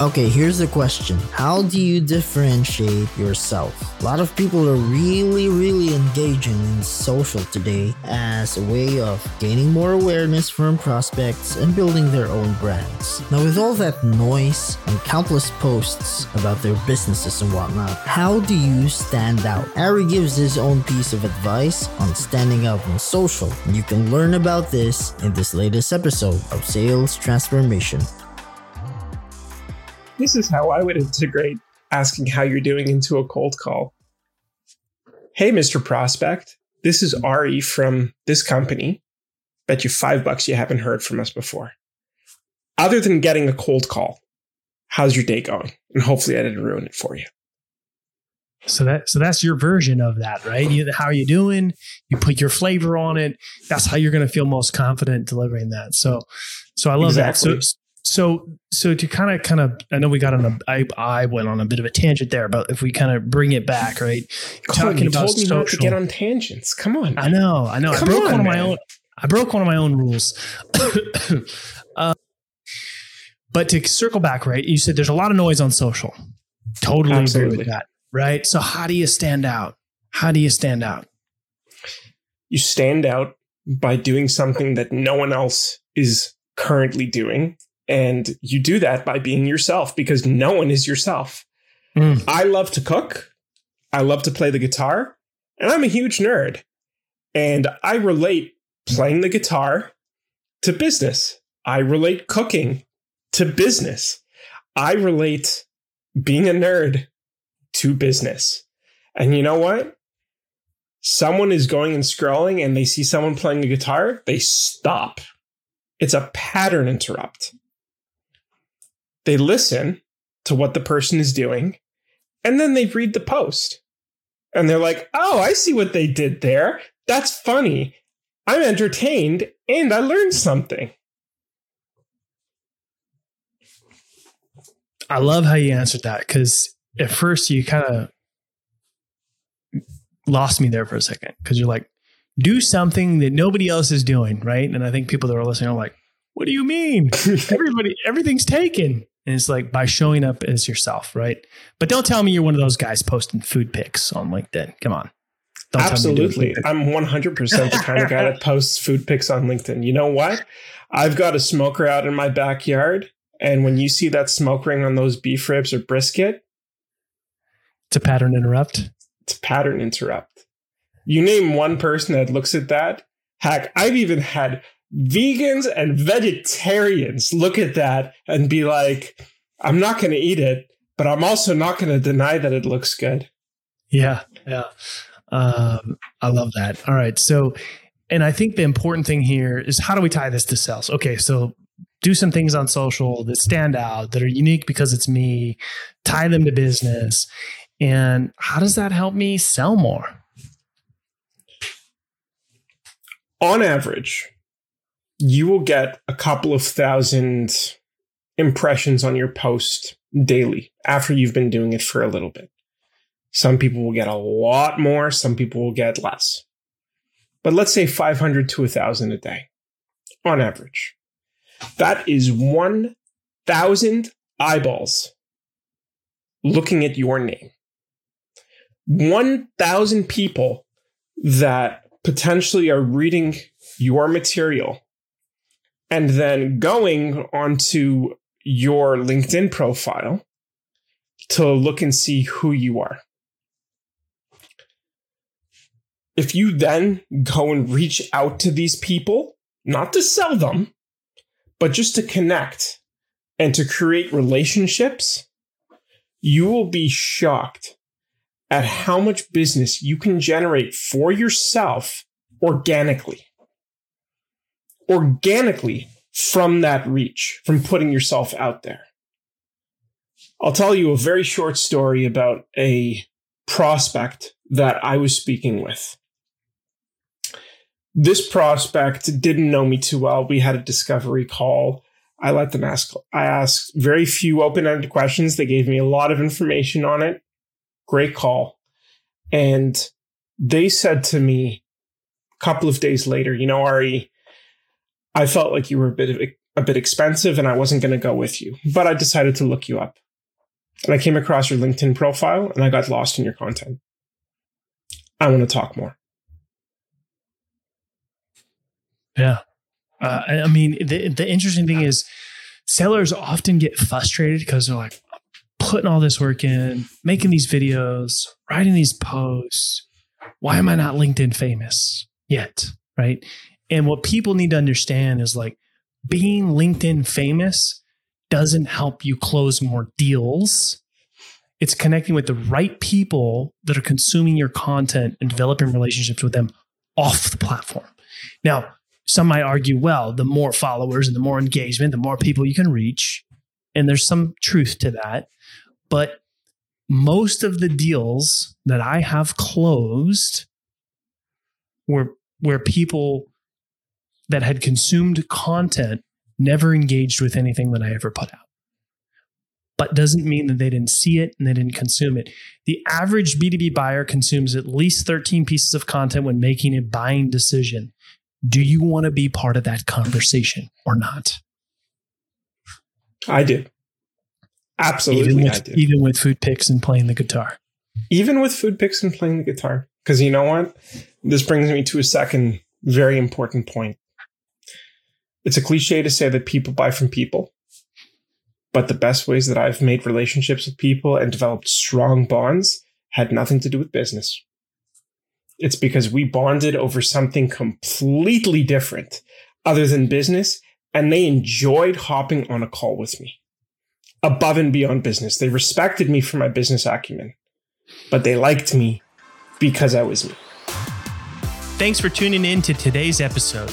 Okay, here's the question How do you differentiate yourself? A lot of people are really, really engaging in social today as a way of gaining more awareness from prospects and building their own brands. Now, with all that noise and countless posts about their businesses and whatnot, how do you stand out? Ari gives his own piece of advice on standing out on social. You can learn about this in this latest episode of Sales Transformation. This is how I would integrate asking how you're doing into a cold call. Hey, Mr. Prospect, this is Ari from this company. Bet you five bucks you haven't heard from us before. Other than getting a cold call, how's your day going? And hopefully I didn't ruin it for you. So that so that's your version of that, right? You, how are you doing? You put your flavor on it. That's how you're going to feel most confident delivering that. So so I love exactly. that. So so, so to kind of, kind of, I know we got on a, I, I went on a bit of a tangent there, but if we kind of bring it back, right? Colin, Talking about told me social, not to get on tangents. Come on. I know, I know. Come I broke on, one of my own. I broke one of my own rules. uh, but to circle back, right? You said there's a lot of noise on social. Totally Absolutely. agree with that, right? So, how do you stand out? How do you stand out? You stand out by doing something that no one else is currently doing and you do that by being yourself because no one is yourself. Mm. I love to cook. I love to play the guitar. And I'm a huge nerd. And I relate playing the guitar to business. I relate cooking to business. I relate being a nerd to business. And you know what? Someone is going and scrolling and they see someone playing a guitar, they stop. It's a pattern interrupt. They listen to what the person is doing, and then they read the post. And they're like, oh, I see what they did there. That's funny. I'm entertained and I learned something. I love how you answered that because at first you kind of lost me there for a second because you're like, do something that nobody else is doing, right? And I think people that are listening are like, what do you mean? Everybody, everything's taken. And it's like by showing up as yourself, right? But don't tell me you're one of those guys posting food pics on LinkedIn. Come on. Don't Absolutely. I'm 100% the kind of guy that posts food pics on LinkedIn. You know what? I've got a smoker out in my backyard. And when you see that smoke ring on those beef ribs or brisket, it's a pattern interrupt. It's a pattern interrupt. You name one person that looks at that. Heck, I've even had vegans and vegetarians look at that and be like, I'm not going to eat it, but I'm also not going to deny that it looks good. Yeah. Yeah. Um, I love that. All right. So, and I think the important thing here is how do we tie this to sales? Okay. So, do some things on social that stand out, that are unique because it's me, tie them to business. And how does that help me sell more? On average, you will get a couple of thousand impressions on your post daily after you've been doing it for a little bit. Some people will get a lot more, some people will get less. But let's say 500 to 1,000 a day on average. That is 1,000 eyeballs looking at your name. 1,000 people that potentially are reading your material and then going onto your LinkedIn profile to look and see who you are. If you then go and reach out to these people, not to sell them, but just to connect and to create relationships, you will be shocked at how much business you can generate for yourself organically organically from that reach, from putting yourself out there. I'll tell you a very short story about a prospect that I was speaking with. This prospect didn't know me too well. We had a discovery call. I let them ask, I asked very few open ended questions. They gave me a lot of information on it. Great call. And they said to me a couple of days later, you know, Ari, I felt like you were a bit of, a bit expensive and I wasn't going to go with you, but I decided to look you up. And I came across your LinkedIn profile and I got lost in your content. I want to talk more. Yeah. Uh, I mean, the, the interesting thing is sellers often get frustrated because they're like putting all this work in, making these videos, writing these posts. Why am I not LinkedIn famous yet? Right. And what people need to understand is like being LinkedIn famous doesn't help you close more deals. It's connecting with the right people that are consuming your content and developing relationships with them off the platform. Now, some might argue, well, the more followers and the more engagement, the more people you can reach. And there's some truth to that. But most of the deals that I have closed were where people that had consumed content never engaged with anything that I ever put out. But doesn't mean that they didn't see it and they didn't consume it. The average B2B buyer consumes at least 13 pieces of content when making a buying decision. Do you want to be part of that conversation or not? I do. Absolutely, even with, I do. Even with food pics and playing the guitar. Even with food pics and playing the guitar. Because you know what? This brings me to a second very important point. It's a cliche to say that people buy from people. But the best ways that I've made relationships with people and developed strong bonds had nothing to do with business. It's because we bonded over something completely different other than business, and they enjoyed hopping on a call with me above and beyond business. They respected me for my business acumen, but they liked me because I was me. Thanks for tuning in to today's episode.